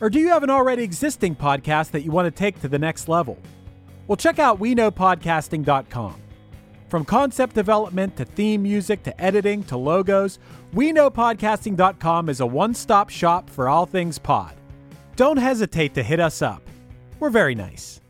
Or do you have an already existing podcast that you want to take to the next level? Well, check out WeKnowPodcasting.com. From concept development to theme music to editing to logos, WeKnowPodcasting.com is a one stop shop for all things pod. Don't hesitate to hit us up. We're very nice.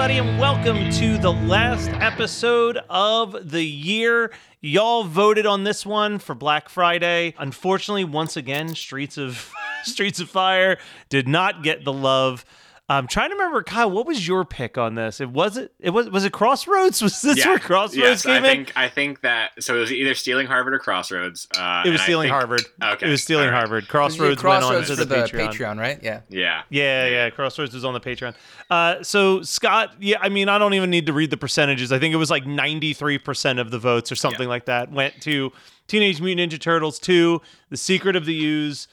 Everybody, and welcome to the last episode of the year. Y'all voted on this one for Black Friday. Unfortunately, once again, Streets of Streets of Fire did not get the love. I'm trying to remember, Kyle. What was your pick on this? It was it. It was was it Crossroads? Was this where Crossroads yes, came I in? think I think that so it was either stealing Harvard or Crossroads. Uh, It was stealing think- Harvard. Okay, It was stealing all right. Harvard. Crossroads, went on Crossroads to for the, the Patreon. right? Yeah. Yeah, Yeah, yeah. Crossroads was on the Patreon. Uh, so Scott, yeah, I mean, I don't even need to read the percentages. I think it was like 93% of the votes or something like that went to Teenage Mutant Ninja Turtles 2, The Secret of the Ooze.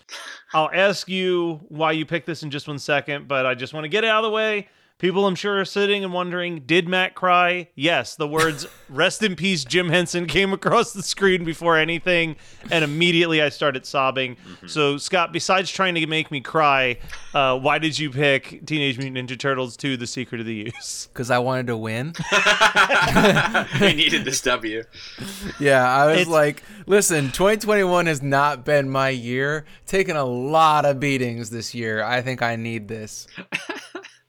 I'll ask you why you picked this in just one second, but I just want to get it out of the way. People, I'm sure, are sitting and wondering, did Matt cry? Yes. The words "Rest in peace, Jim Henson" came across the screen before anything, and immediately I started sobbing. So, Scott, besides trying to make me cry, uh, why did you pick Teenage Mutant Ninja Turtles 2: The Secret of the Ooze? Because I wanted to win. I needed this W. Yeah, I was It's- like, listen, 2021 has not been my year. Taken a lot of beatings this year. I think I need this.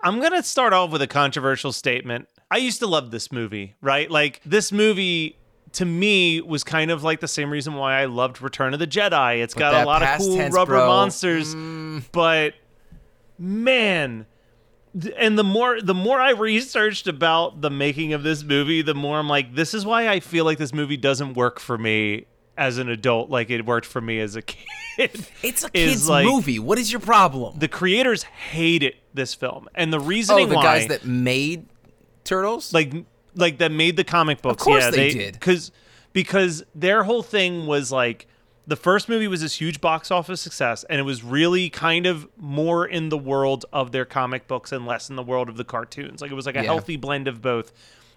I'm going to start off with a controversial statement. I used to love this movie, right? Like, this movie to me was kind of like the same reason why I loved Return of the Jedi. It's got a lot of cool tense, rubber bro, monsters, mm. but man, and the more the more I researched about the making of this movie, the more I'm like, this is why I feel like this movie doesn't work for me as an adult like it worked for me as a kid. It's a kid's like- movie. What is your problem? The creators hated this film, and the oh, reasoning the why, guys that made Turtles? like, like that made the comic books. course yeah, they did. because because their whole thing was like the first movie was this huge box office success and it was really kind of more in the world of their comic books and less in the world of the cartoons like it was like a Yeah. healthy blend of both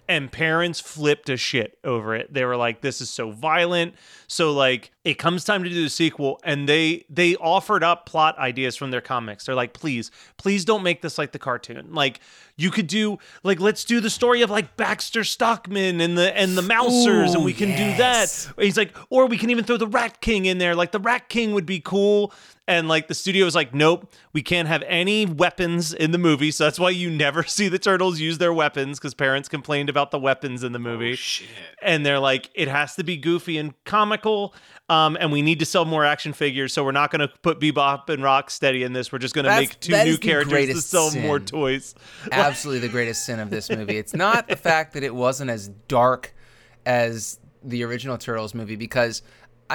and parents flipped a shit over it. They were like this is so violent. So like it comes time to do the sequel and they they offered up plot ideas from their comics they're like please please don't make this like the cartoon like you could do like let's do the story of like Baxter Stockman and the and the Mousers and we can yes. do that He's like, or we can even throw the Rat King in there. Like the Rat King would be cool. And like the studio was like, nope, we can't have any weapons in the movie. So that's why you never see the turtles use their weapons because parents complained about the weapons in the movie. Oh, shit. and they're like, it has to be goofy and comical. Um, and we need to sell more action figures. So we're not going to put Bebop and Rocksteady in this. We're just going to make two new characters to sell more toys. absolutely the greatest sin of this movie. It's not the fact that it wasn't as dark as the original Turtles movie because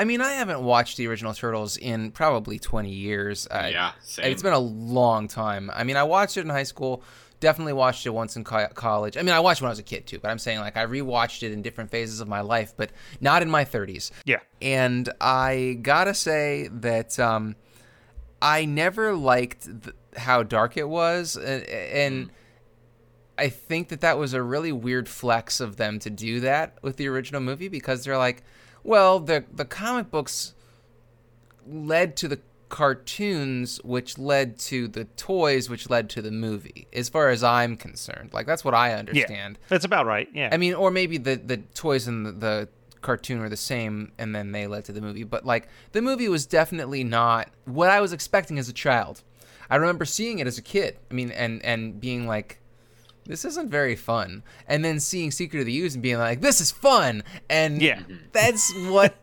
I mean I haven't watched the original Turtles in probably 20 years. I- Yeah, same. It's been a long time. I mean I watched it in high school. Definitely watched it once in co- college. I mean, I watched it when I was a kid too, but I'm saying like I rewatched it in different phases of my life, but not in my 30s. Yeah. And I gotta say that um, I never liked th- how dark it was, and, and I think that that was a really weird flex of them to do that with the original movie because they're like, well, the the comic books led to the cartoons, which led to the toys, which led to the movie. As far as I'm concerned, like that's what I understand Yeah. That's about right. Yeah. I mean, or maybe the the toys and the, the cartoon were the same, and then they led to the movie. But like the movie was definitely not what I was expecting as a child. I remember seeing it as a kid. I mean, and and being like, this isn't very fun. And then seeing Secret of the Ooze and being like, this is fun. And Yeah. Mm-hmm. that's what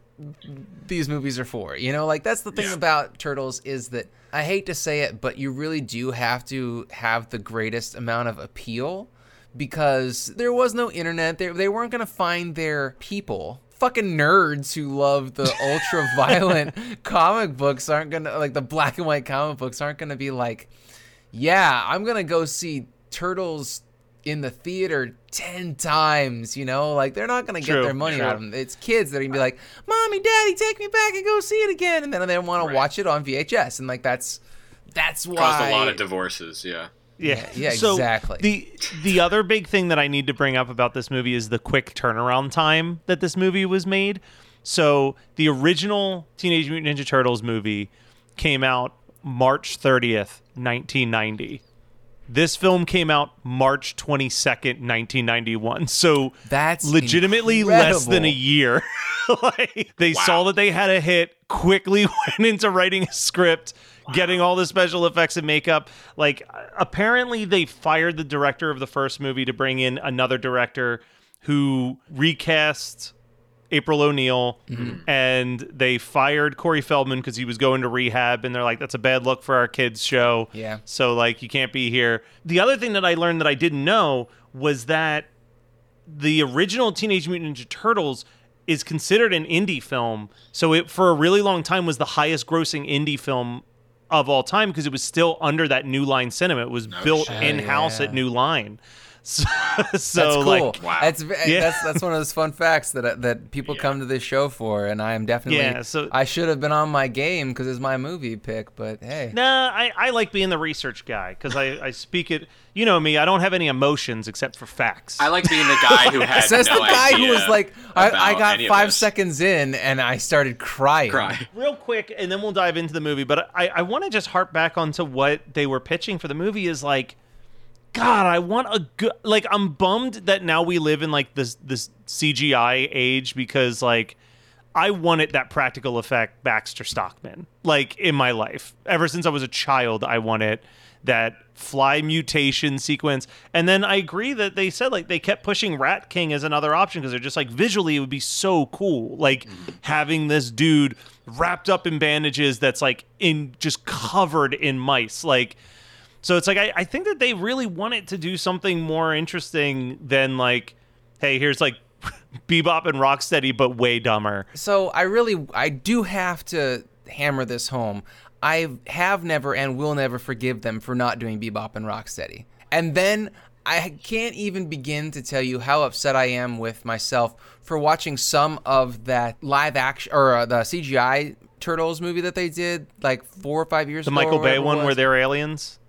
these movies are for. You know, like that's the thing Yeah. about Turtles is that I hate to say it, but you really do have to have the greatest amount of appeal because there was no internet. They, they weren't going to find their people. Fucking nerds who love the ultra violent comic books aren't going to, like the black and white comic books aren't going to be like, yeah, I'm going to go see Turtles in the theater 10 times, you know? Like, they're not going to get their money true. out of them. It's kids that are going to be like, Mommy, Daddy, take me back and go see it again. And then they want Right. to watch it on VHS. And, like, that's. That's why Caused a lot of divorces. Yeah. Yeah, yeah, So exactly. The the other big thing that I need to bring up about this movie is the quick turnaround time that this movie was made. So the original Teenage Mutant Ninja Turtles movie came out March 30th, 1990. This film came out March 22nd, 1991. So That's legitimately less than a year. like they saw that they had a hit, quickly went into writing a script, getting all the special effects and makeup. Like apparently they fired the director of the first movie to bring in another director who recast April O'Neil, Mm-hmm. and they fired Corey Feldman because he was going to rehab, and they're like, "That's a bad look for our kids' show." Yeah. So like, you can't be here. The other thing that I learned that I didn't know was that the original Teenage Mutant Ninja Turtles is considered an indie film. So it for a really long time was the highest grossing indie film of all time because it was still under that New Line cinema. It was built in house Yeah. at New Line. So, so That's cool. like Wow. That's Yeah. that's that's one of those fun facts that uh, that people Yeah. come to this show for, and I am definitely. Yeah, so- I should have been on my game because it's my movie pick, but hey, Nah, I, I like being the research guy because I, I speak it. You know me, I don't have any emotions except for facts. I like being the guy who had says no the guy who was like, I, I got five seconds in and I started crying. Cry. real quick and then we'll dive into the movie but i, I want to just harp back onto what they were pitching for the movie is like god i want a good like i'm bummed that now we live in like this this cgi age because like i wanted that practical effect baxter stockman like in my life. Ever since i was a child i wanted that fly mutation sequence. And then i agree that they said like they kept pushing rat king as another option because they're just like visually it would be so cool like mm-hmm. having this dude wrapped up in bandages that's like in just covered in mice. Like so it's like I, I think that they really wanted to do something more interesting than like hey here's like bebop and rocksteady but way dumber So I really, I do have to hammer this home. I have never and will never forgive them for not doing Bebop and Rocksteady. And then I can't even begin to tell you how upset I am with myself for watching some of that live action or uh, the CGI Turtles movie that they did like four or five years The ago. Michael Bay one where they're aliens.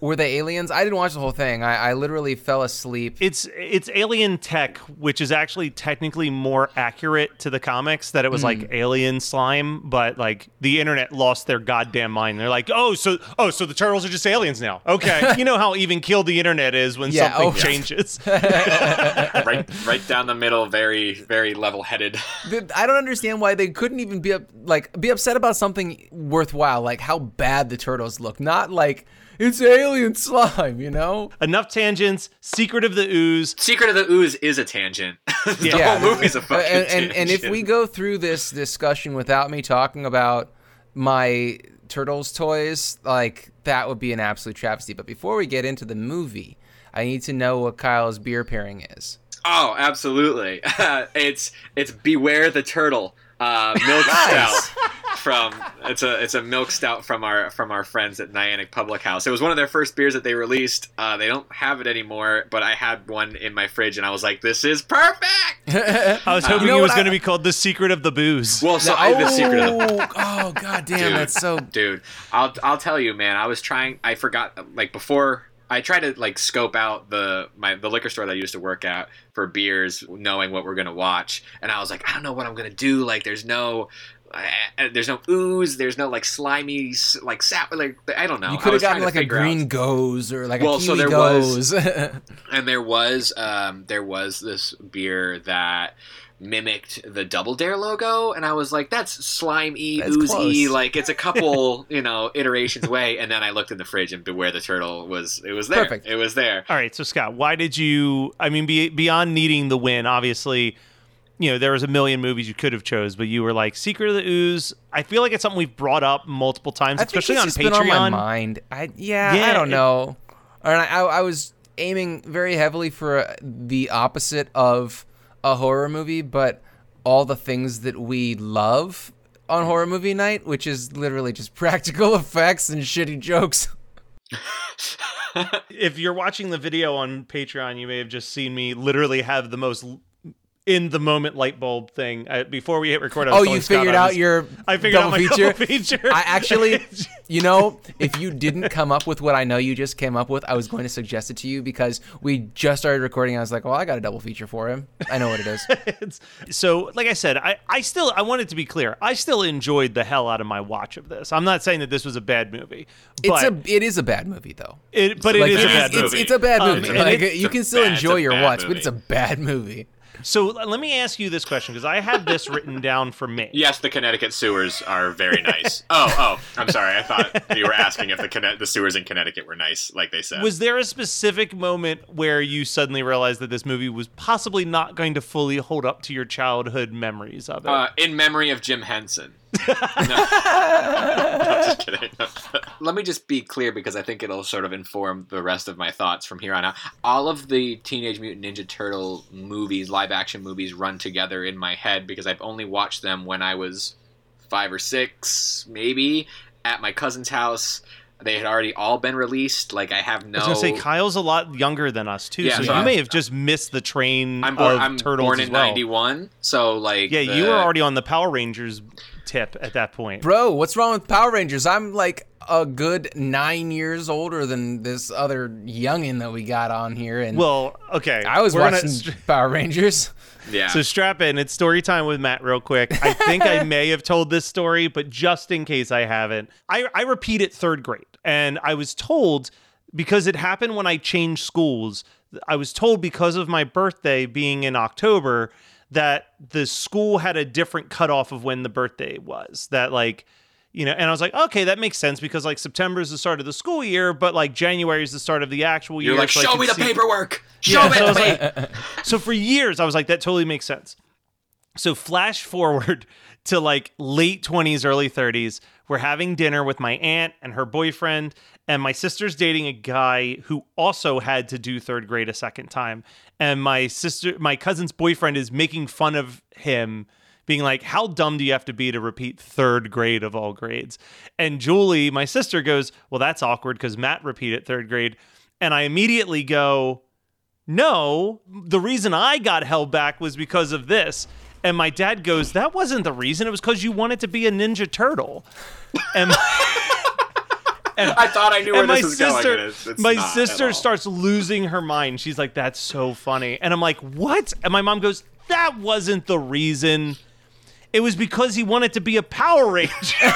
Were they aliens? I didn't watch the whole thing. I, I literally fell asleep. It's it's alien tech, which is actually technically more accurate to the comics that it was like mm. alien slime, but like the internet lost their goddamn mind. They're like, oh, so oh, so the turtles are just aliens now. Okay, you know how even killed the internet is when Yeah, something oh, yeah. changes. right, right down the middle, very, very level-headed. Th- I don't understand why they couldn't even be up, like be upset about something worthwhile, like how bad the turtles look, not like it's alien slime, you know? Enough tangents. Secret of the Ooze. Secret of the Ooze is a tangent. the Yeah. whole movie's a fucking and, and, and if we go through this discussion without me talking about my turtles toys, like that would be an absolute travesty. But before we get into the movie, I need to know what Kyle's beer pairing is. Oh, absolutely. it's it's Beware the Turtle. Uh, milk Nice. stout from it's a it's a milk stout from our from our friends at Nyanic Public House. It was one of their first beers that they released. Uh, they don't have it anymore, but I had one in my fridge and I was like, "This is perfect." I was hoping know it was going to be called The Secret of the Booze. Well, so I, the secret of the oh, oh, god damn, Dude. that's so dude i'll i'll tell you man i was trying i forgot like before i tried to like scope out the my the liquor store that i used to work at for beers knowing what we're gonna watch and i was like i don't know what i'm gonna do like there's no there's no ooze there's no like slimy like sap like i don't know You could have gotten like a figure out- green goes or like Well, a so kiwi there goes. was- and there was um there was this beer that mimicked the double dare logo and i was like that's slimy That's oozy close. like it's a couple you know iterations away and then i looked in the fridge and beware the turtle was it was there Perfect. it was there All right, so Scott, why did you? I mean, be, beyond needing the win, obviously, you know there was a million movies you could have chose, but you were like Secret of the Ooze. I feel like it's something we've brought up multiple times, I think especially it's on just Patreon. been on my mind. I yeah, Yeah, I don't it- know. And I, I, I was aiming very heavily for the opposite of a horror movie, but all the things that we love on horror movie night, which is literally just practical effects and shitty jokes. if you're watching the video on Patreon, you may have just seen me literally have the most in the moment light bulb thing uh, before we hit record. I was Oh, telling you Scott figured I out was- your I figured double out my feature? double feature. I actually, you know, if you didn't come up with what I know you just came up with, I was going to suggest it to you because we just started recording. I was like, well, I got a double feature for him. I know what it is. It's- so like i said I, I still i wanted to be clear i still enjoyed the hell out of my watch of this i'm not saying that this was a bad movie It's a, it is a bad movie though. it, but Like, it is it a bad it's, movie It's a bad Um, movie. and like, you can still bad- enjoy it's your bad watch, but it's a bad movie. So let me ask you this question because i have this written down for me. Yes the connecticut sewers are very nice. Oh oh i'm sorry i thought you were asking if the Conne- the sewers in connecticut were nice like they said. Was there a specific moment where you suddenly realized that this movie was possibly not going to fully hold up to your childhood memories of it? Uh, in memory of Jim Henson. No. I'm just kidding. Let me just be clear because I think it'll sort of inform the rest of my thoughts from here on out. All of the Teenage Mutant Ninja Turtle movies, live action movies, run together in my head because I've only watched them when I was five or six, maybe, at my cousin's house. They had already all been released. Like I have no. I was gonna say Kyle's a lot younger than us too, Yeah, so so you I'm- may have just missed the train I'm born, of I'm turtles born as in well. '91, so like Yeah, the- you were already on the Power Rangers tip at that point. Bro, what's wrong with Power Rangers? I'm like a good nine years older than this other youngin that we got on here, and Well, okay. I was we're gonna watching str- Power Rangers. Yeah. so strap in. It's story time with Matt, real quick. I think I may have told this story, but just in case I haven't, I, I repeat it third grade, and I was told because it happened when I changed schools. I was told because of my birthday being in October that the school had a different cutoff of when the birthday was. That like. You know, and I was like, okay, that makes sense because like September is the start of the school year, but like January is the start of the actual year. You're like, so show me the see- paperwork. Show Yeah, me so I the paperwork. like, so for years, I was like, that totally makes sense. So flash forward to like late 20s, early 30s. We're having dinner with my aunt and her boyfriend, and my sister's dating a guy who also had to do third grade a second time. And my sister, my cousin's boyfriend is making fun of him, being like, How dumb do you have to be to repeat third grade of all grades? And Julie, my sister, goes, Well, that's awkward because Matt repeated third grade. And I immediately go, no, the reason I got held back was because of this. And my dad goes, that wasn't the reason. It was because you wanted to be a Ninja Turtle. And I thought I knew where and my this was going. sister, and it's- it's my sister starts losing her mind. She's like, "That's so funny," and I'm like, "What?" And my mom goes, "That wasn't the reason. It was because he wanted to be a Power Ranger."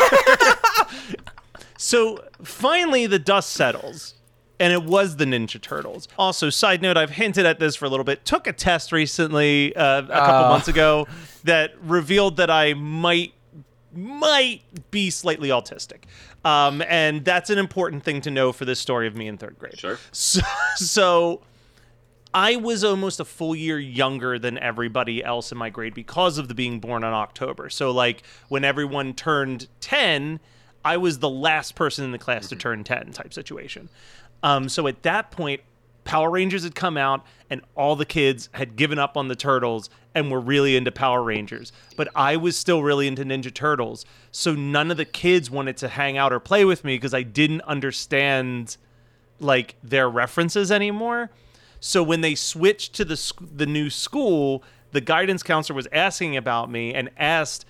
so finally, the dust settles. And it was the Ninja Turtles. Also, side note, I've hinted at this for a little bit. Took a test recently, uh, a couple Oh. months ago, that revealed that I might might be slightly autistic. Um, and that's an important thing to know for this story of me in third grade. Sure. So, so I was almost a full year younger than everybody else in my grade because of the being born on October. So, like, when everyone turned 10, I was the last person in the class to turn 10 type situation. Um, so at that point, Power Rangers had come out and all the kids had given up on the Turtles and were really into Power Rangers. But I was still really into Ninja Turtles. So none of the kids wanted to hang out or play with me because I didn't understand like their references anymore. So when they switched to the the new school, the guidance counselor was asking about me and asked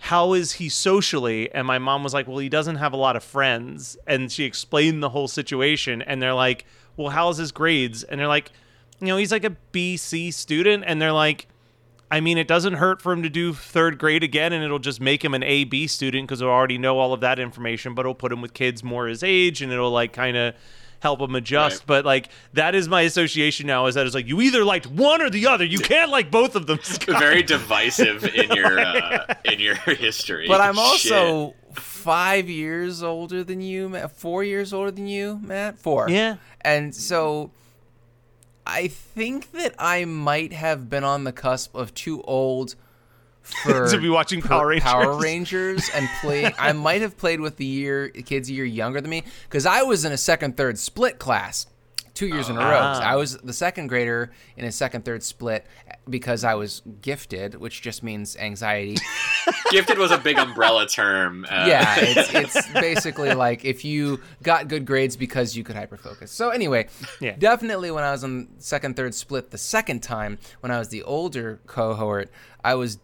how is he socially? And my mom was like well he doesn't have a lot of friends. And she explained the whole situation. And they're like well how's his grades? And they're like you know he's like a bc student. And they're like i mean it doesn't hurt for him to do third grade again and it'll just make him an a b student because they'll already know all of that information but it'll put him with kids more his age and it'll like kind of help him adjust Right. but like that is my association now is that it's like you either liked one or the other you can't like both of them Scott. very divisive in your uh, in your history. But I'm Shit. also five years older than you, Matt. Four years older than you, Matt. Four. Yeah. And so I think that I might have been on the cusp of too old for To be watching Power Rangers. Power Rangers and playing. I might have played with the year kids a year younger than me because I was in a second third split class. Two years in a row. Ah. I was the second grader in a second third split because I was gifted, which just means anxiety. gifted was a big umbrella term. Uh, yeah, it's, it's basically like if you got good grades because you could hyperfocus. So anyway, Yeah. definitely when I was on second, third split the second time, when I was the older cohort, I was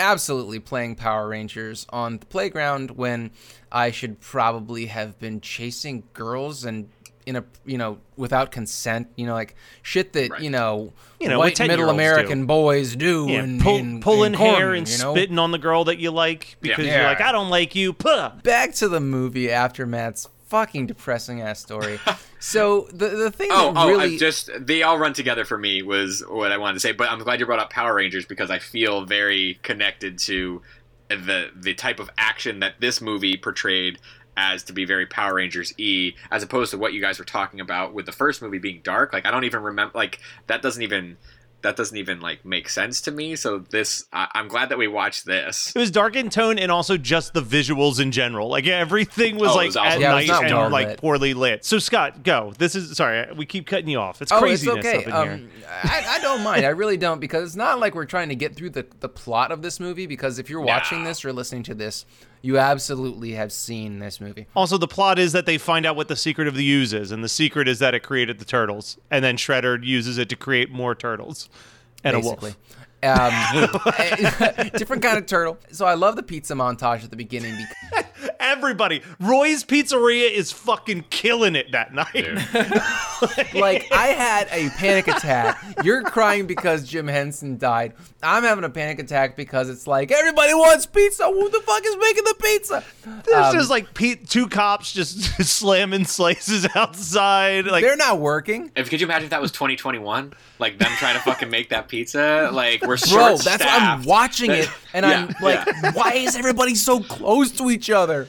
absolutely playing Power Rangers on the playground when I should probably have been chasing girls and in a you know without consent, you know like shit that Right. you know, You know, white middle 10-year-olds do. American boys do Yeah, in, pull, in, pulling in hair and you know? spitting on the girl that you like because you're Yeah. like, I don't like you. Puh. back to the movie after Matt's fucking depressing ass story. so the the thing Oh, that oh, really I just they all run together for me was what I wanted to say. But I'm glad you brought up Power Rangers because I feel very connected to the the type of action that this movie portrayed as to be very Power Rangers E, as opposed to what you guys were talking about with the first movie being dark. Like I don't even remember. Like that doesn't even that doesn't even like make sense to me. So this, I, I'm glad that we watched this. It was dark in tone and also just the visuals in general. Like everything was Oh, like was awesome. at Yeah, night and well like poorly lit. So Scott, go. This is sorry, we keep cutting you off. It's Oh, craziness it's okay. up in here. Um, I, I don't mind. I really don't because it's not like we're trying to get through the, the plot of this movie. Because if you're watching No. this or listening to this, you absolutely have seen this movie. Also, the plot is that they find out what the secret of the ooze is, and the secret is that it created the turtles, and then Shredder uses it to create more turtles and basically. a wolf. Um, different kind of turtle. So I love the pizza montage at the beginning because Everybody, Roy's Pizzeria is fucking killing it that night. like I had a panic attack. You're crying because Jim Henson died. I'm having a panic attack because it's like everybody wants pizza. Who the fuck is making the pizza? There's Um, just like Pete, two cops just slamming slices outside. Like They're not working. If could you imagine if that was 2021, like them trying to fucking make that pizza? Like we're short. Bro, that's why I'm watching it and I'm like, yeah. why is everybody so close to each other?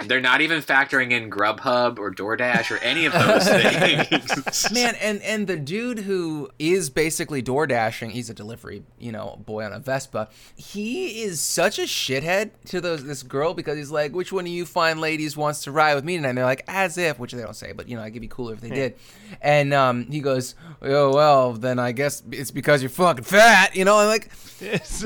They're not even factoring in Grubhub or DoorDash or any of those things. Man, and and the dude who is basically door dashing, he's a delivery, you know, boy on a Vespa. He is such a shithead to those this girl because he's like, which one of you fine ladies wants to ride with me tonight? And they're like, as if, which they don't say, but you know, I'd be cooler if they did. And um, he goes, oh well, then I guess it's because you're fucking fat, you know. I'm like,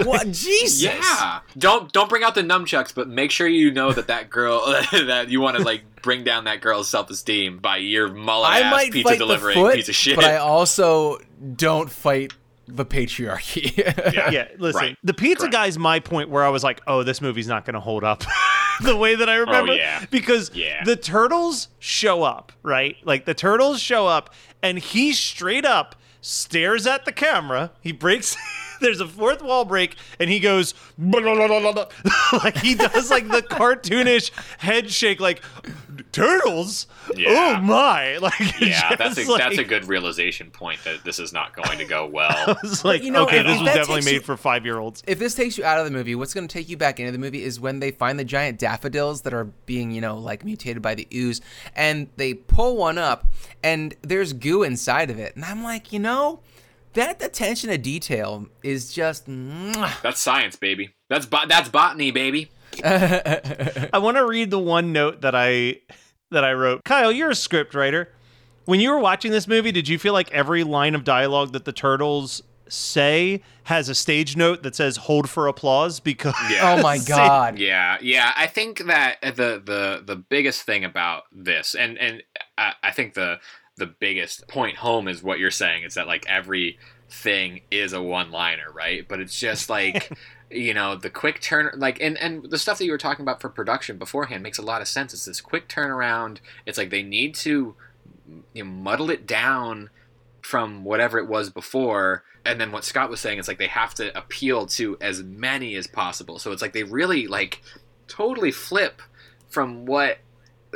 what? Jesus. yeah, don't don't bring out the nunchucks, but make sure you know that that girl that that you want to like bring down that girl's self esteem by your mullet I ass might pizza delivering the foot, piece of shit. but I also don't fight the patriarchy. yeah, listen, Right. the pizza Correct. guy's my point where I was like, oh, this movie's not going to hold up the way that I oh, remember. Oh, yeah. Because Yeah. the turtles show up, right? Like the turtles show up, and he straight up stares at the camera. He breaks. There's a fourth wall break, and he goes like he does like the cartoonish head shake, like turtles. Yeah. Oh my! Like yeah, that's a like- that's a good realization point that this is not going to go well. It's like you know, okay, this was definitely made you- for five year olds. if this takes you out of the movie, what's going to take you back into the movie is when they find the giant daffodils that are being, you know, like mutated by the ooze, and they pull one up, and there's goo inside of it, and I'm like, you know, that attention to detail is just. that's science, baby. That's bot that's botany, baby. I want to read the one note that I that I wrote. Kyle, you're a script writer. When you were watching this movie, did you feel like every line of dialogue that the turtles say has a stage note that says "hold for applause"? Because Yeah. Oh my god. Yeah, yeah. I think that the the the biggest thing about this, and and I, I think the the biggest point home is what you're saying is that like every thing is a one liner, right? But it's just like you know the quick turn, like and and the stuff that you were talking about for production beforehand makes a lot of sense. It's this quick turnaround. It's like they need to you know, muddle it down from whatever it was before and then what scott was saying is like they have to appeal to as many as possible so it's like they really like totally flip from what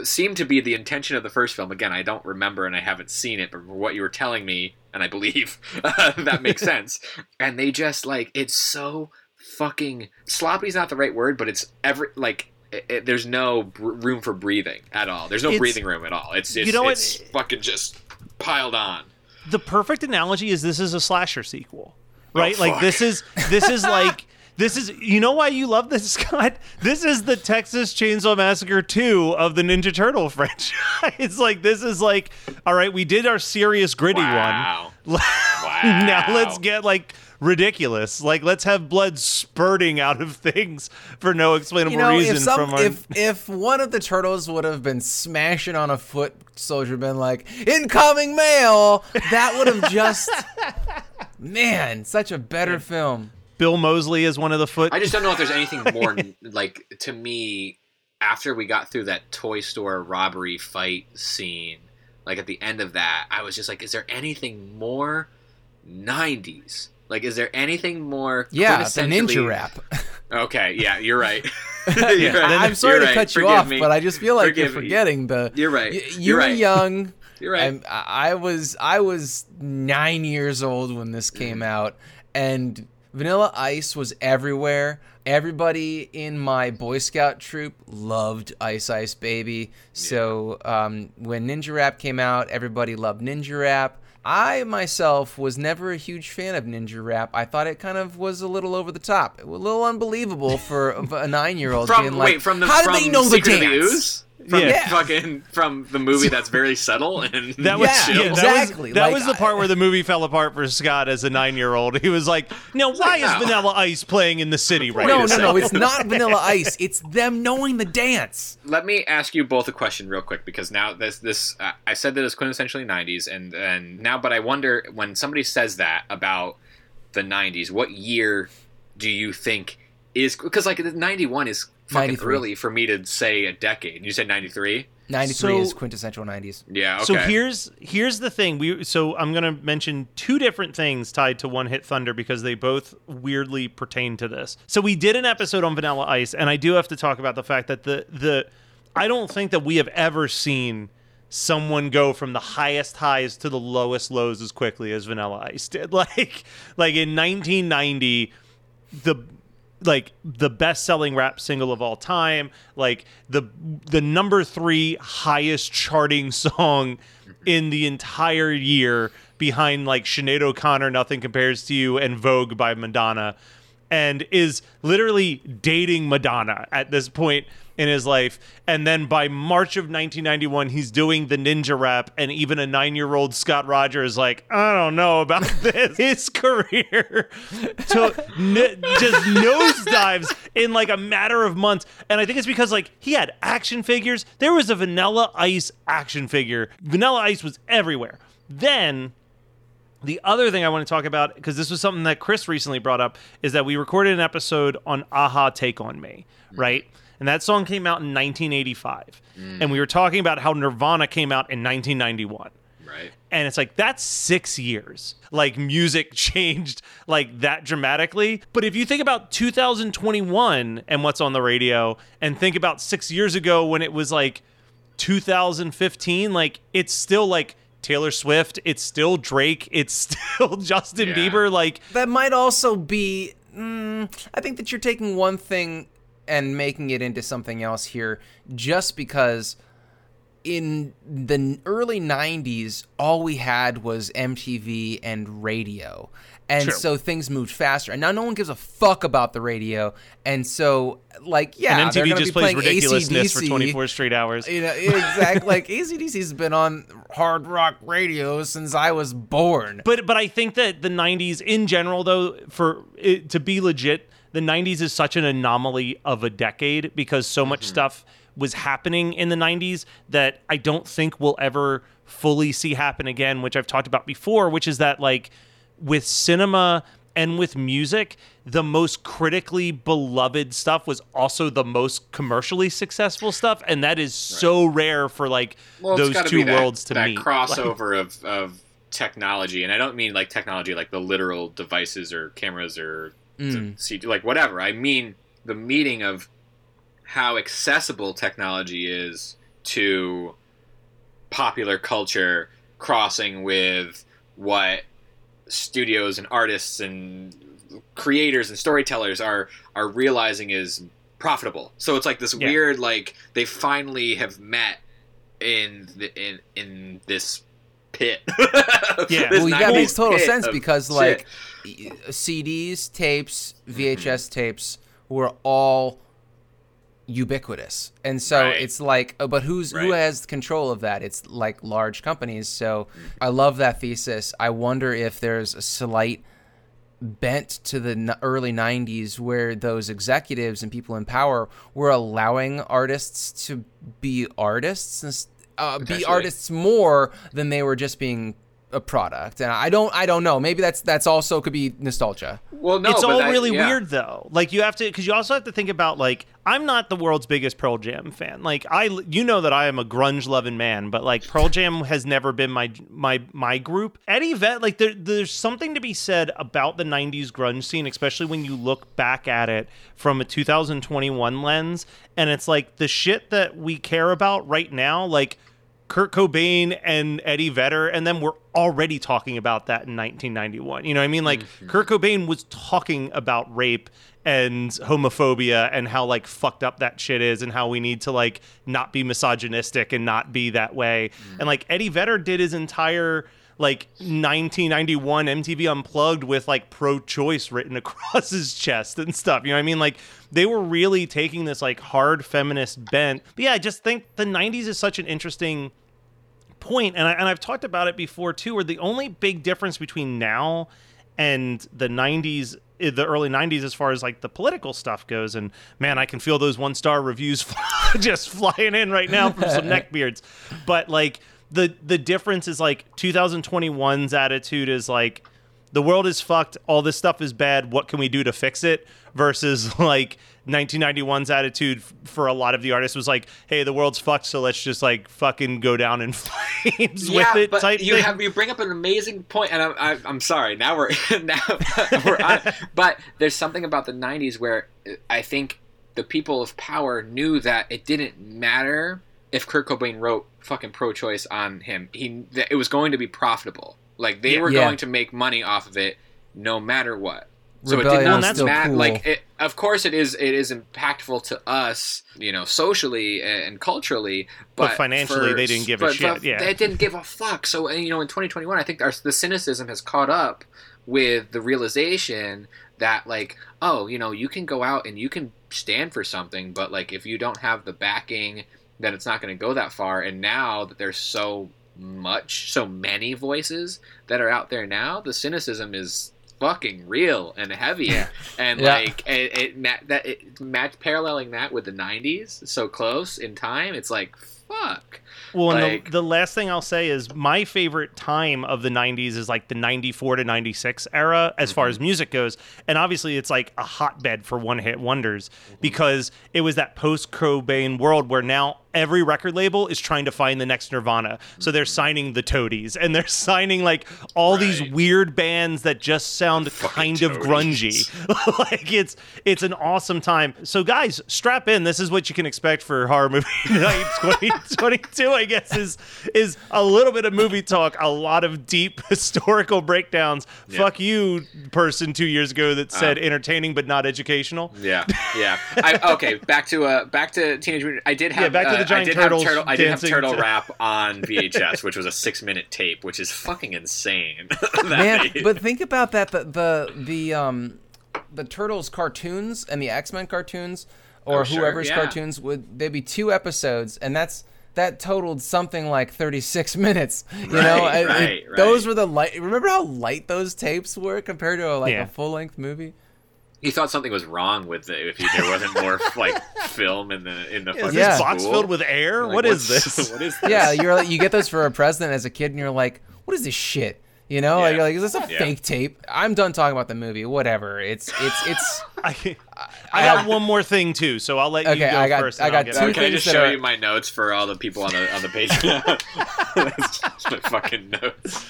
seemed to be the intention of the first film. Again i don't remember and i haven't seen it but from what you were telling me and i believe that makes sense. And they just like it's so fucking sloppy is not the right word but it's every like it, it- there's no br- room for breathing at all. There's no It's- breathing room at all. It's, it's You know what? fucking just piled on. The perfect analogy is this is a slasher sequel, oh, right? Oh, like this is this is like this is you know why you love this, Scott? This is the Texas Chainsaw Massacre 2 of the Ninja Turtle franchise. it's like this is like all right, we did our serious gritty wow one. wow now let's get like ridiculous. Like let's have blood spurting out of things for no explainable You know, reason if some, from our if if one of the turtles would have been smashing on a foot soldier, been like incoming mail, that would have just, man, such a better film. Bill Moseley is one of the foot I just don't know if there's anything more like to me after we got through that toy store robbery fight scene. Like at the end of that, I was just like, is there anything more 90s? Like, is there anything more? Yeah, the quintessentially- ninja rap. Okay, yeah, you're right. You're right. I'm sorry You're to right. cut you Forgive off, me. but I just feel like Forgive you're me. forgetting the. You're right. y- you You're were right. young. You're right. I'm, I I was I was nine years old when this mm. came out, and Vanilla Ice was everywhere. Everybody in my Boy Scout troop loved Ice Ice Baby. So um, when Ninja Rap came out, everybody loved Ninja Rap. I myself was never a huge fan of Ninja Rap. I thought it kind of was a little over the top, a little unbelievable for a nine-year-old being like, wait, from the "How from did they know the dance?" the? From Yeah. fucking from the movie that's very subtle and That was Yeah, yeah, exactly. That was, that Like, was the part where the movie fell apart for Scott as a nine-year-old. He was like, "Now, why is no. Vanilla Ice playing in the city right now?" No, no, no. It's not Vanilla Ice. It's them knowing the dance. let me ask you both a question real quick because now this this uh, I said that it's quintessentially 90s and and now but I wonder when somebody says that about the 90s what year do you think is because like 91 is fucking 93. early for me to say a decade you said 93 93 So- is quintessential 90s. yeah okay So here's here's the thing. We so I'm gonna mention two different things tied to One Hit Thunder because they both weirdly pertain to this. So we did an episode on Vanilla Ice, and I do have to talk about the fact that the the I don't think that we have ever seen someone go from the highest highs to the lowest lows as quickly as Vanilla Ice did. Like like in 1990, the like the best selling rap single of all time like the the number 3 highest charting song in the entire year behind like Sinead O'Connor Nothing Compares to You and Vogue by Madonna and is literally dating Madonna at this point in his life. And then by March of 1991, he's doing the ninja rap, and even a nine year old Scott Rogers is like, I don't know about this. His career to n- just nosedives in like a matter of months. And I think it's because like he had action figures. There was a Vanilla Ice action figure, Vanilla Ice was everywhere. Then the other thing I want to talk about, because this was something that Chris recently brought up, is that we recorded an episode on a-ha Take On Me, mm. right? And that song came out in 1985. Mm. And we were talking about how Nirvana came out in 1991. Right. And it's like, that's six years. Like, music changed like that dramatically. But if you think about 2021 and what's on the radio, and think about six years ago when it was like 2015, like, it's still like Taylor Swift, it's still Drake, it's still Justin Yeah. Bieber. Like, That might also be. Mm, I think that you're taking one thing and making it into something else here, just because in the early 90s, all we had was MTV and radio. And True. so things moved faster. And now no one gives a fuck about the radio. And so, like, yeah, and MTV just be plays playing ridiculousness for AC/DC. 24 straight hours. You know, exactly. like ACDC's been on hard rock radio since I was born. But but I think that the '90s in general, though, for it, to be legit, the '90s is such an anomaly of a decade because so much mm-hmm. stuff was happening in the '90s that I don't think we'll ever fully see happen again. Which I've talked about before, which is that like with cinema and with music, the most critically beloved stuff was also the most commercially successful stuff, and that is so rare for like Well, those two that, worlds to that meet. crossover of, of technology, and I don't mean like technology like the literal devices or cameras or the mm. CD, like whatever. I mean the meeting of how accessible technology is to popular culture, crossing with what studios and artists and creators and storytellers are are realizing is profitable. So it's like this Yeah. weird like they finally have met in the, in in this pit. Yeah. This well, yeah, that makes total sense because shit. like CDs, tapes, VHS mm-hmm. tapes were all ubiquitous, and so Right. it's like, uh, but who's who has control of that? It's like large companies. So I love that thesis. I wonder if there's a slight bent to the early 90s where those executives and people in power were allowing artists to be artists and uh, be artists more than they were just being a product and i don't i don't know maybe that's that's also could be nostalgia well, no, it's but all I- really yeah. weird though. Like you have to, because you also have to think about like I'm not the world's biggest Pearl Jam fan. Like I, you know that I am a grunge loving man, but like Pearl Jam has never been my my my group. Eddie Vet, like there, there's something to be said about the '90s grunge scene, especially when you look back at it from a 2021 lens, and it's like the shit that we care about right now, like. Kurt Cobain and Eddie Vedder, and then we're already talking about that in 1991. You know what I mean? Like mm-hmm. Kurt Cobain was talking about rape and homophobia and how like fucked up that shit is and how we need to like not be misogynistic and not be that way. Mm. And like Eddie Vedder did his entire like 1991 MTV Unplugged with like pro-choice written across his chest and stuff. You know what I mean? Like they were really taking this like hard feminist bent. But yeah, I just think the 90s is such an interesting point, and I, and I've talked about it before too. Where the only big difference between now and the 90s eh, the early 90s as far as like the political stuff goes and man i can feel those one star reviews just flying in right now from some neckbeards but like the the difference is like 2021's attitude is like the world is fucked all this stuff is bad what can we do to fix it versus like 1991's attitude for a lot of the artists was like hey the world's fucked so let's just like fucking go down in flames yeah, with it but type you thing. have you bring up an amazing point, and I'm, I, I'm sorry. Now we're now we're on, but there's something about the '90s where uh, I think the people of power knew that it didn't matter if Kurt Cobain wrote fucking pro-choice on him. He that it was going to be profitable. Like they Yeah. were Yeah. going to make money off of it, no matter what. So Rebellion it did not still matter. cool. Like, it, of course, it is. It is impactful to us, you know, socially and culturally. But, But financially, they didn't give a but- shit, but yeah. they didn't give a fuck. So, and, you know, in 2021, I think our, the cynicism has caught up with the realization that like oh you know you can go out and you can stand for something but like if you don't have the backing then it's not going to go that far and now that there's so much so many voices that are out there now the cynicism is fucking real and heavy. And Yeah. like it, it that it match paralleling that with the 90s so close in time it's like fuck. Well, and Like- the, the last thing I'll say is my favorite time of the 90s is like the 94 to 96 era as far mm-hmm. as music goes. And obviously, it's like a hotbed for one hit wonders mm-hmm. because it was that post Cobain world where now every record label is trying to find the next Nirvana. So they're mm-hmm. signing the Toadies and they're signing like all these weird bands that just sound kind of grungy. like it's it's an awesome time. So guys, strap in. This is what you can expect for horror movie night 2022. I guess is is a little bit of movie talk, a lot of deep historical breakdowns. Yeah. Fuck you, person two years ago that uh. said entertaining but not educational. Yeah, yeah. I, okay, back to uh, back to Teenage Mutant. I did have Yeah, back to uh, the giant I did turtles Have turtle, I did have Turtle to- Rap on VHS, which was a six minute tape, which is fucking insane. Man, they- but think about that the the the um the Turtles cartoons and the X-Men cartoons or Oh, sure, whoever's yeah. cartoons would there'd be two episodes and that's that totaled something like 36 minutes. You know, Right, I- it- right, right. those were the light. Remember how light those tapes were compared to a, like Yeah. a full-length movie? He thought something was wrong with it if he, there wasn't more like film in the in the Is fucking this Yeah. box school. filled with air? Like, what is this? What is this? Yeah, you're like, you get those for a president as a kid, and you're like, what is this shit? You know, like, you're like, is this a Yeah. fake tape? I'm done talking about the movie. Whatever. It's it's it's. I, I got one more thing too, so I'll let you go I got- first. I and I'll got get two Uh, can I things just that show are- you my notes for all the people on the on the page? That's just my fucking notes.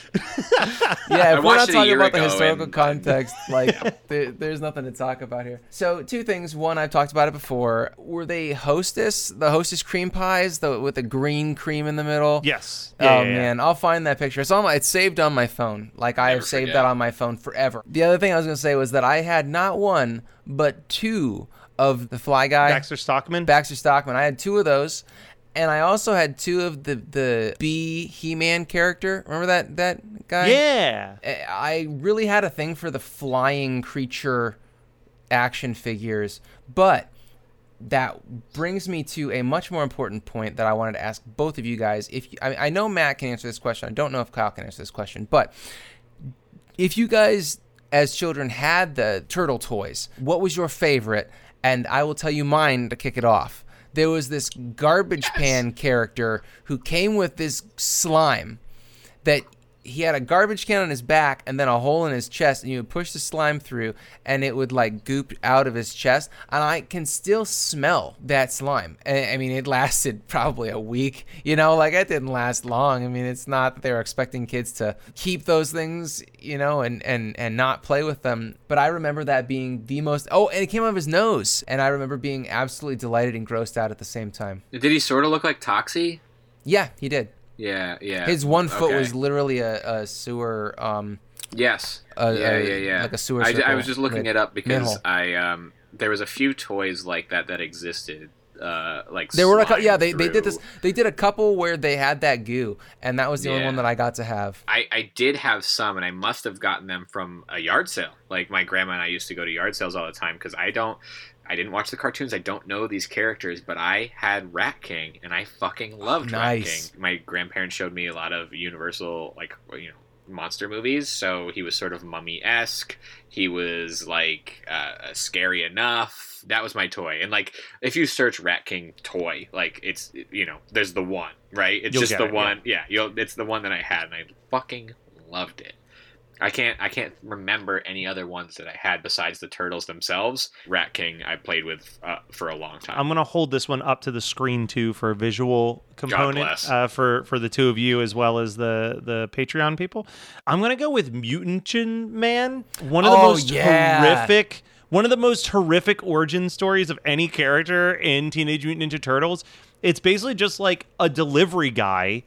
Yeah, if we're not talking about the historical and- context, like there, there's nothing to talk about here. So two things. One, I've talked about it before. Were they Hostess, the Hostess cream pies, the with the green cream in the middle? Yes. oh Yeah, yeah, yeah. man, I'll find that picture. It's on my, it's saved on my phone. Like I have saved forget. that on my phone forever. The other thing I was gonna say was that I had not one but two of the Fly Guy Baxter Stockman. Baxter Stockman. I had two of those, and I also had two of the the B He-Man character. Remember that that guy? yeah. Eh, I really had a thing for the flying creature action figures, but that brings me to a much more important point that I wanted to ask both of you guys. If you, I, I know Matt can answer this question, I don't know if Kyle can answer this question, but if you guys as children had the turtle toys, what was your favorite? And I will tell you mine to kick it off. There was this garbage pan character who came with this slime that he had a garbage can on his back and then a hole in his chest and you would push the slime through and it would like goop out of his chest and i can still smell that slime. I I mean it lasted probably a week you know? Like it didn't last long. I mean it's not that they were expecting kids to keep those things you know and and and not play with them but i remember that being the most oh and it came out of his nose and i remember being absolutely delighted and grossed out at the same time. Did he sort of look like Toxie? yeah he did Yeah, yeah. his one foot Okay. was literally a, a sewer um Yes. Uh, yeah, uh, yeah, yeah. like a sewer I, I was just looking it up because. I um there was a few toys like that that existed. Uh, like There were a couple, yeah. They, they did this. They did a couple where they had that goo, and that was the only one that I got to have. I, I did have some, and I must have gotten them from a yard sale. Like my grandma and I used to go to yard sales all the time because I don't, I didn't watch the cartoons. I don't know these characters, but I had Rat King, and I fucking loved Rat Nice. King. My grandparents showed me a lot of Universal, like you know, monster movies. So he was sort of mummy esque. He was like uh, scary enough. That was my toy. And like, if you search Rat King toy, like it's you know, there's the one, right? It's You'll just the it, yeah. one. Yeah, you'll. It's the one that I had, and I fucking loved it. I can't. I can't remember any other ones that I had besides the turtles themselves. Rat King, I played with uh, for a long time. I'm gonna hold this one up to the screen too for a visual component uh, for for the two of you as well as the the Patreon people. I'm gonna go with Mutagen Man, one of the Oh, most yeah. horrific, one of the most horrific origin stories of any character in Teenage Mutant Ninja Turtles. It's basically just like a delivery guy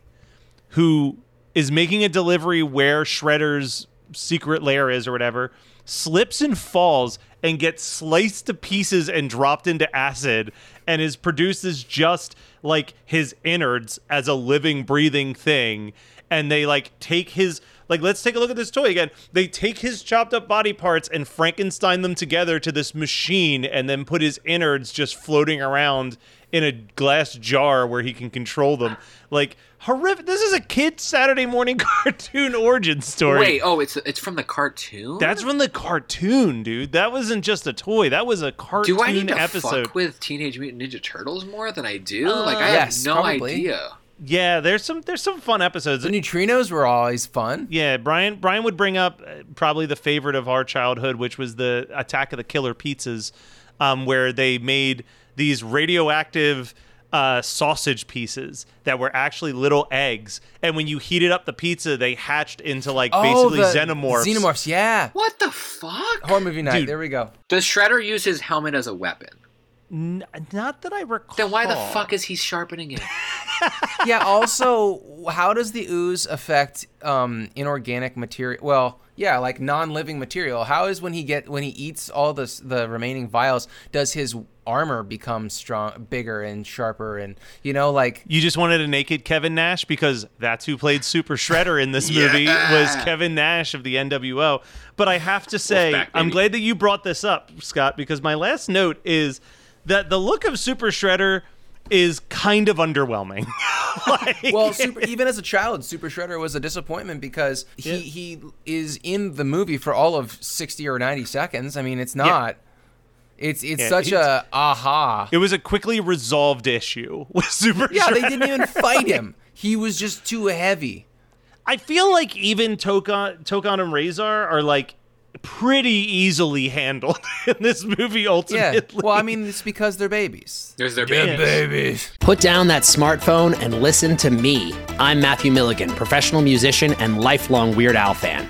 who is making a delivery where Shredder's secret lair is or whatever, slips and falls and gets sliced to pieces and dropped into acid and is produced as just like his innards as a living breathing thing and they like take his Like, let's take a look at this toy again. They take his chopped up body parts and Frankenstein them together to this machine and then put his innards just floating around in a glass jar where he can control them. Like, horrific. This is a kid Saturday morning cartoon origin story. Wait, oh, it's it's from the cartoon. That's from the cartoon, dude. That wasn't just a toy. That was a cartoon do I need to episode. fuck with Teenage Mutant Ninja Turtles more than I do? like I yes, have no probably. idea. yeah, there's some there's some fun episodes. The neutrinos were always fun. Yeah, Brian Brian would bring up uh, probably the favorite of our childhood, which was the Attack of the Killer Pizzas, um, where they made these radioactive uh, sausage pieces that were actually little eggs, and when you heated up the pizza, they hatched into like basically oh, the xenomorphs. Xenomorphs, yeah. What the fuck? Horror movie night. Dude. There we go. Does Shredder use his helmet as a weapon? N- not that I recall. Then why the fuck is he sharpening it? yeah. Also, how does the ooze affect um, inorganic material? Well, yeah, like non-living material. How is when he get when he eats all the the remaining vials? Does his armor become strong, bigger, and sharper? And you know, like You just wanted a naked Kevin Nash because that's who played Super Shredder in this movie was Kevin Nash of the NWO. But I have to say, Wolfpack, I'm glad that you brought this up, Scott, because my last note is that the look of Super Shredder is kind of underwhelming. like, well, super, even as a child, Super Shredder was a disappointment because he he is in the movie for all of sixty or ninety seconds. I mean, it's not. It's it's Yeah, such he's- a aha. it was a quickly resolved issue with Super Yeah, Shredder. they didn't even fight him. He was just too heavy. I feel like even Tokka, Tokka and Rahzar are like pretty easily handled in this movie ultimately. Yeah. Well, I mean, it's because they're babies. There's their Yeah. baby. Babies. Put down that smartphone and listen to me. I'm Matthew Milligan, professional musician and lifelong Weird Al fan.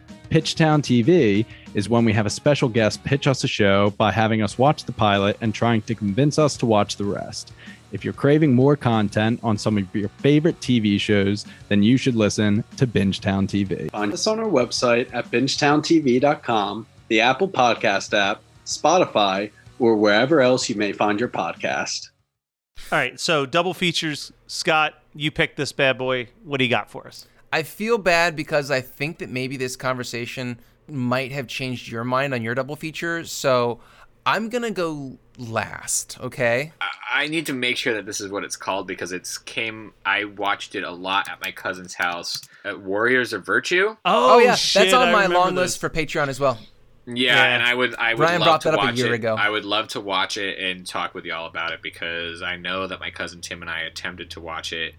Pitchtown TV is when we have a special guest pitch us a show by having us watch the pilot and trying to convince us to watch the rest. If you're craving more content on some of your favorite TV shows, then you should listen to Bingetown TV. Find us on our website at bingetowntv.com, the Apple Podcast app, Spotify, or wherever else you may find your podcast. All right, so double features. Scott, you picked this bad boy. What do you got for us? I feel bad because I think that maybe this conversation might have changed your mind on your double feature. So I'm gonna go last. Okay. I need to make sure that this is what it's called because it's came. I watched it a lot at my cousin's house. At Warriors of Virtue. Oh, oh yeah, shit, that's on my long this. list for Patreon as well. Yeah, Yeah. and I would. I would Brian love brought to that up a watch year it. ago. I would love to watch it and talk with y'all about it because I know that my cousin Tim and I attempted to watch it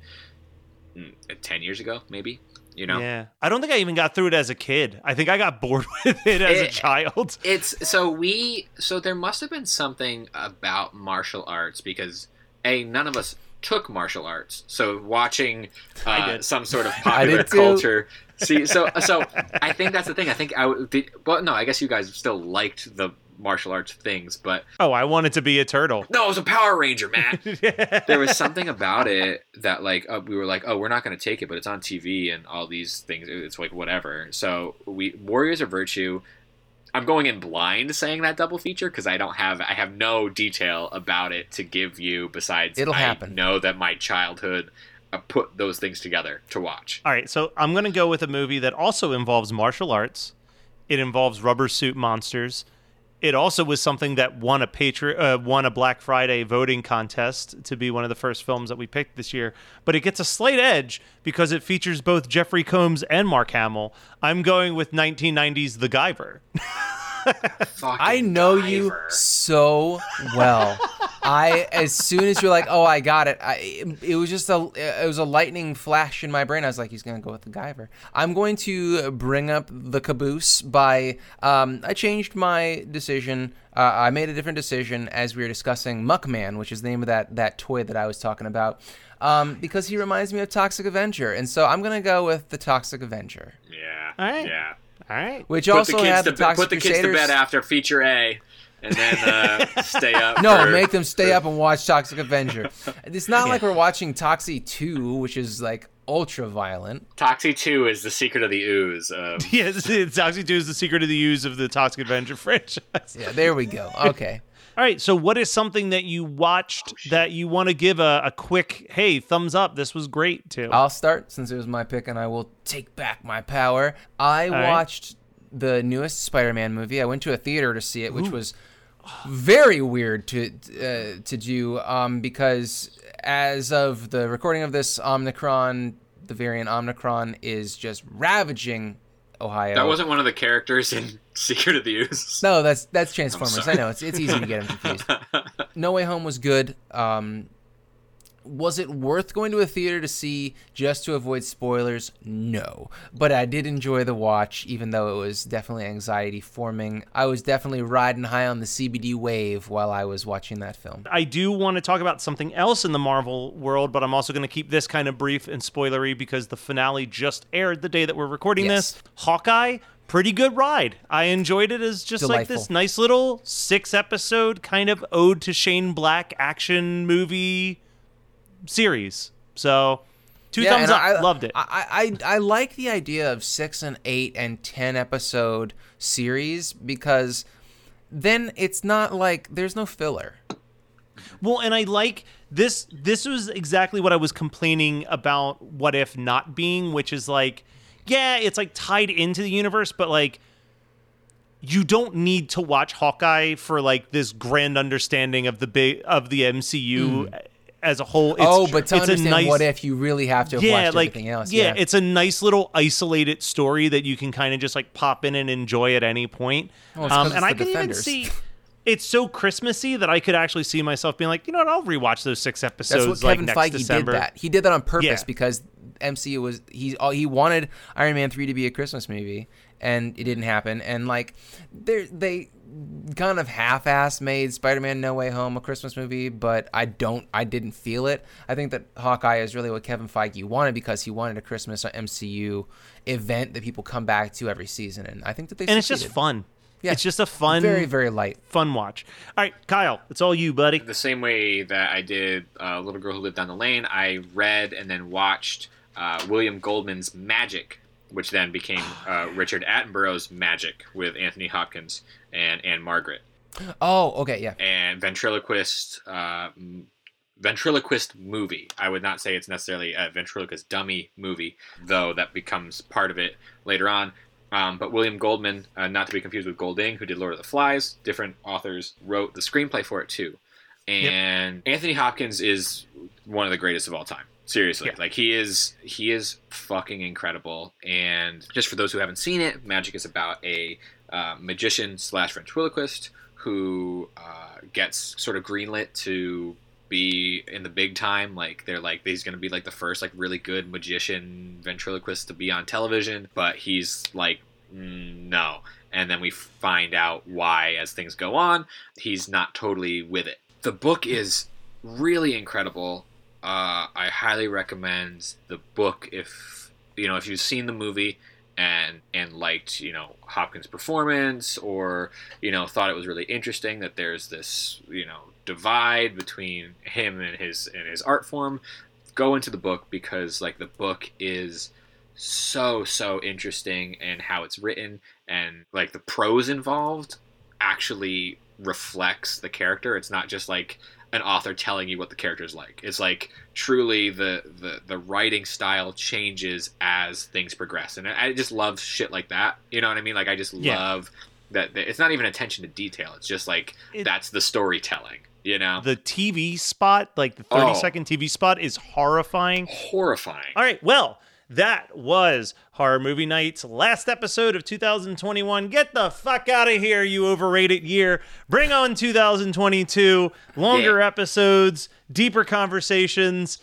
mm, ten years ago, maybe. You know. Yeah, I don't think I even got through it as a kid. I think I got bored with it as a child. It's so we so there must have been something about martial arts because a none of us took martial arts. So watching uh, some sort of popular culture. See, so so I think that's the thing. I think I would. Did, well, no, I guess you guys still liked the martial arts things, but Oh, I wanted to be a turtle. no, it was a Power Ranger, man. there was something about it that like uh, we were like, oh, we're not going to take it, but it's on TV and all these things. It's like whatever. So we Warriors of Virtue. I'm going in blind saying that double feature because I don't have I have no detail about it to give you besides It'll I happen. know that my childhood uh, put those things together to watch. All right, so I'm going to go with a movie that also involves martial arts. It involves rubber suit monsters. It also was something that won a patri- uh, won a Black Friday voting contest to be one of the first films that we picked this year. But it gets a slight edge because it features both Jeffrey Combs and Mark Hamill. I'm going with 1990's The Guyver. Fucking I know you so well. I as soon as you're like, oh, I got it. I it was just a it was a lightning flash in my brain. I was like, he's gonna go with the Guyver. I'm going to bring up the caboose by um, I changed my decision. Uh, I made a different decision as we were discussing Muckman, which is the name of that that toy that I was talking about. Um, because he reminds me of Toxic Avenger, and so I'm gonna go with the Toxic Avenger, Yeah. All right. Yeah. All right. which Put also the kids had the bed, Toxic put the kids to bed after feature A, and then uh, stay up. No, for- make them stay up and watch Toxic Avenger. It's not like we're watching Toxie 2, which is like ultra violent. Toxie Two is the secret of the ooze. Of, Yes, Toxic 2 is the secret of the ooze of the Toxic Avenger franchise. Yeah, there we go. Okay. All right, so what is something that you watched that you want to give a, a quick, hey, thumbs up, this was great too. I'll start since it was my pick and I will take back my power. I right. watched the newest Spider-Man movie. I went to a theater to see it, which was very weird to uh, to do um, because as of the recording of this Omicron, the variant Omicron is just ravaging Ohio. that wasn't one of the characters in Secret of the Ooze. No, that's that's Transformers. I know it's it's easy to get them confused. No Way Home was good. Um, was it worth going to a theater to see just to avoid spoilers? No, but I did enjoy the watch, even though it was definitely anxiety forming. I was definitely riding high on the CBD wave while I was watching that film. I do want to talk about something else in the Marvel world, but I'm also going to keep this kind of brief and spoilery because the finale just aired the day that we're recording Yes. this. Hawkeye, pretty good ride. I enjoyed it as just like this nice little six episode kind of ode to Shane Black action movie series. So, two thumbs up. I, Loved it. I, I I like the idea of six and eight and ten episode series because then it's not like there's no filler. Well, and I like this. This was exactly what I was complaining about. What if not being, which is like, yeah, it's like tied into the universe, but like, you don't need to watch Hawkeye for like this grand understanding of the big of the MCU as a whole. It's, oh, but to it's a understand nice, what if you really have to have yeah, watched like everything else. yeah, it's a nice little isolated story that you can kind of just like pop in and enjoy at any point. Well, um, and I can even see it's so Christmassy that I could actually see myself being like, you know what, I'll rewatch those six episodes That's what like Kevin Feige December. did. That he did that on purpose Yeah. because MCU was he all he wanted Iron Man three to be a Christmas movie, and it didn't happen. And like they they kind of half-ass made Spider-Man No Way Home a Christmas movie, but I don't I didn't feel it. I think that Hawkeye is really what Kevin Feige wanted because he wanted a Christmas MCU event that people come back to every season, and I think that they and it's just fun. Yeah. It's just a fun, very very light. fun watch. All right, Kyle, it's all you, buddy. the same way that I did uh, Little Girl Who Lived Down the Lane, I read and then watched uh, William Goldman's Magic, which then became uh, Richard Attenborough's Magic with Anthony Hopkins and Ann-Margret. Oh, okay, yeah. And ventriloquist, uh, ventriloquist movie. I would not say it's necessarily a ventriloquist dummy movie, though that becomes part of it later on. Um, but William Goldman, uh, not to be confused with Golding, who did Lord of the Flies, different authors wrote the screenplay for it too. And Anthony Hopkins is one of the greatest of all time. Seriously, Yeah. like he is, he is fucking incredible. And just for those who haven't seen it, Magic is about a uh, magician slash ventriloquist who uh, gets sort of greenlit to be in the big time. Like they're like he's gonna be like the first like really good magician ventriloquist to be on television, but he's like mm, no. And then we find out why as things go on. He's not totally with it. The book is really incredible. Uh, I highly recommend the book if you know if you've seen the movie and and liked you know Hopkins' performance or you know thought it was really interesting that there's this you know divide between him and his and his art form go into the book because like the book is so so interesting and how it's written and like the prose involved actually reflects the character. It's not just like an author telling you what the character is like. It's like truly the, the the writing style changes as things progress. And i just love shit like that. You know what i mean? Like i just Yeah. love that that- it's not even attention to detail. It's just like It- that's the storytelling you know? The TV spot, like the 30 Oh. second TV spot, is horrifying. horrifying. All right, well, that was Horror Movie Night's last episode of 2021. Get the fuck out of here, you overrated year. Bring on 2022. Longer Yeah. episodes, deeper conversations,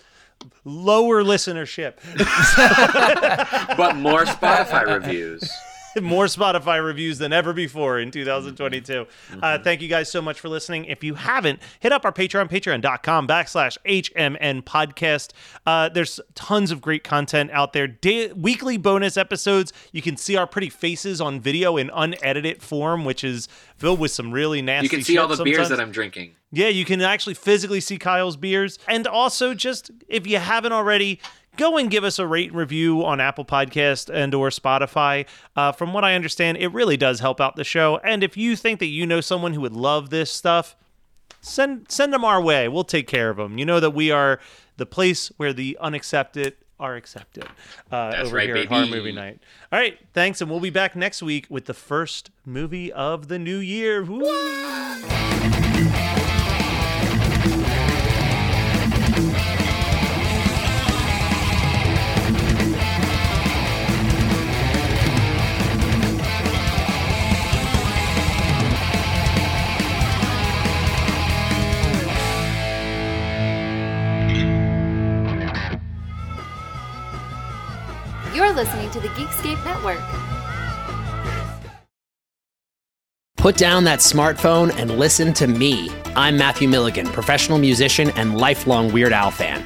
lower listenership, but more spotify reviews more Spotify reviews than ever before in 2022. Mm-hmm. Uh, thank you guys so much for listening. If you haven't, hit up our Patreon, patreon.com backslash HMN podcast. Uh, there's tons of great content out there. Da- weekly bonus episodes. You can see our pretty faces on video in unedited form, which is filled with some really nasty you can see all the beers that i'm drinking Yeah, you can actually physically see Kyle's beers. And also just if you haven't already, go and give us a rate and review on Apple Podcast and or Spotify. Uh, from what I understand, it really does help out the show. And if you think that you know someone who would love this stuff, send send them our way. We'll take care of them. You know that we are the place where the unaccepted are accepted. Uh, That's over right, here at Horror. Movie Night. All right, thanks, and we'll be back next week with the first movie of the new year. To the Geekscape Network. Put down that smartphone and listen to me. I'm Matthew Milligan, professional musician and lifelong Weird Al fan.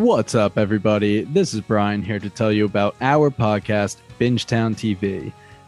What's up, everybody? This is Brian here to tell you about our podcast, Bingetown TV.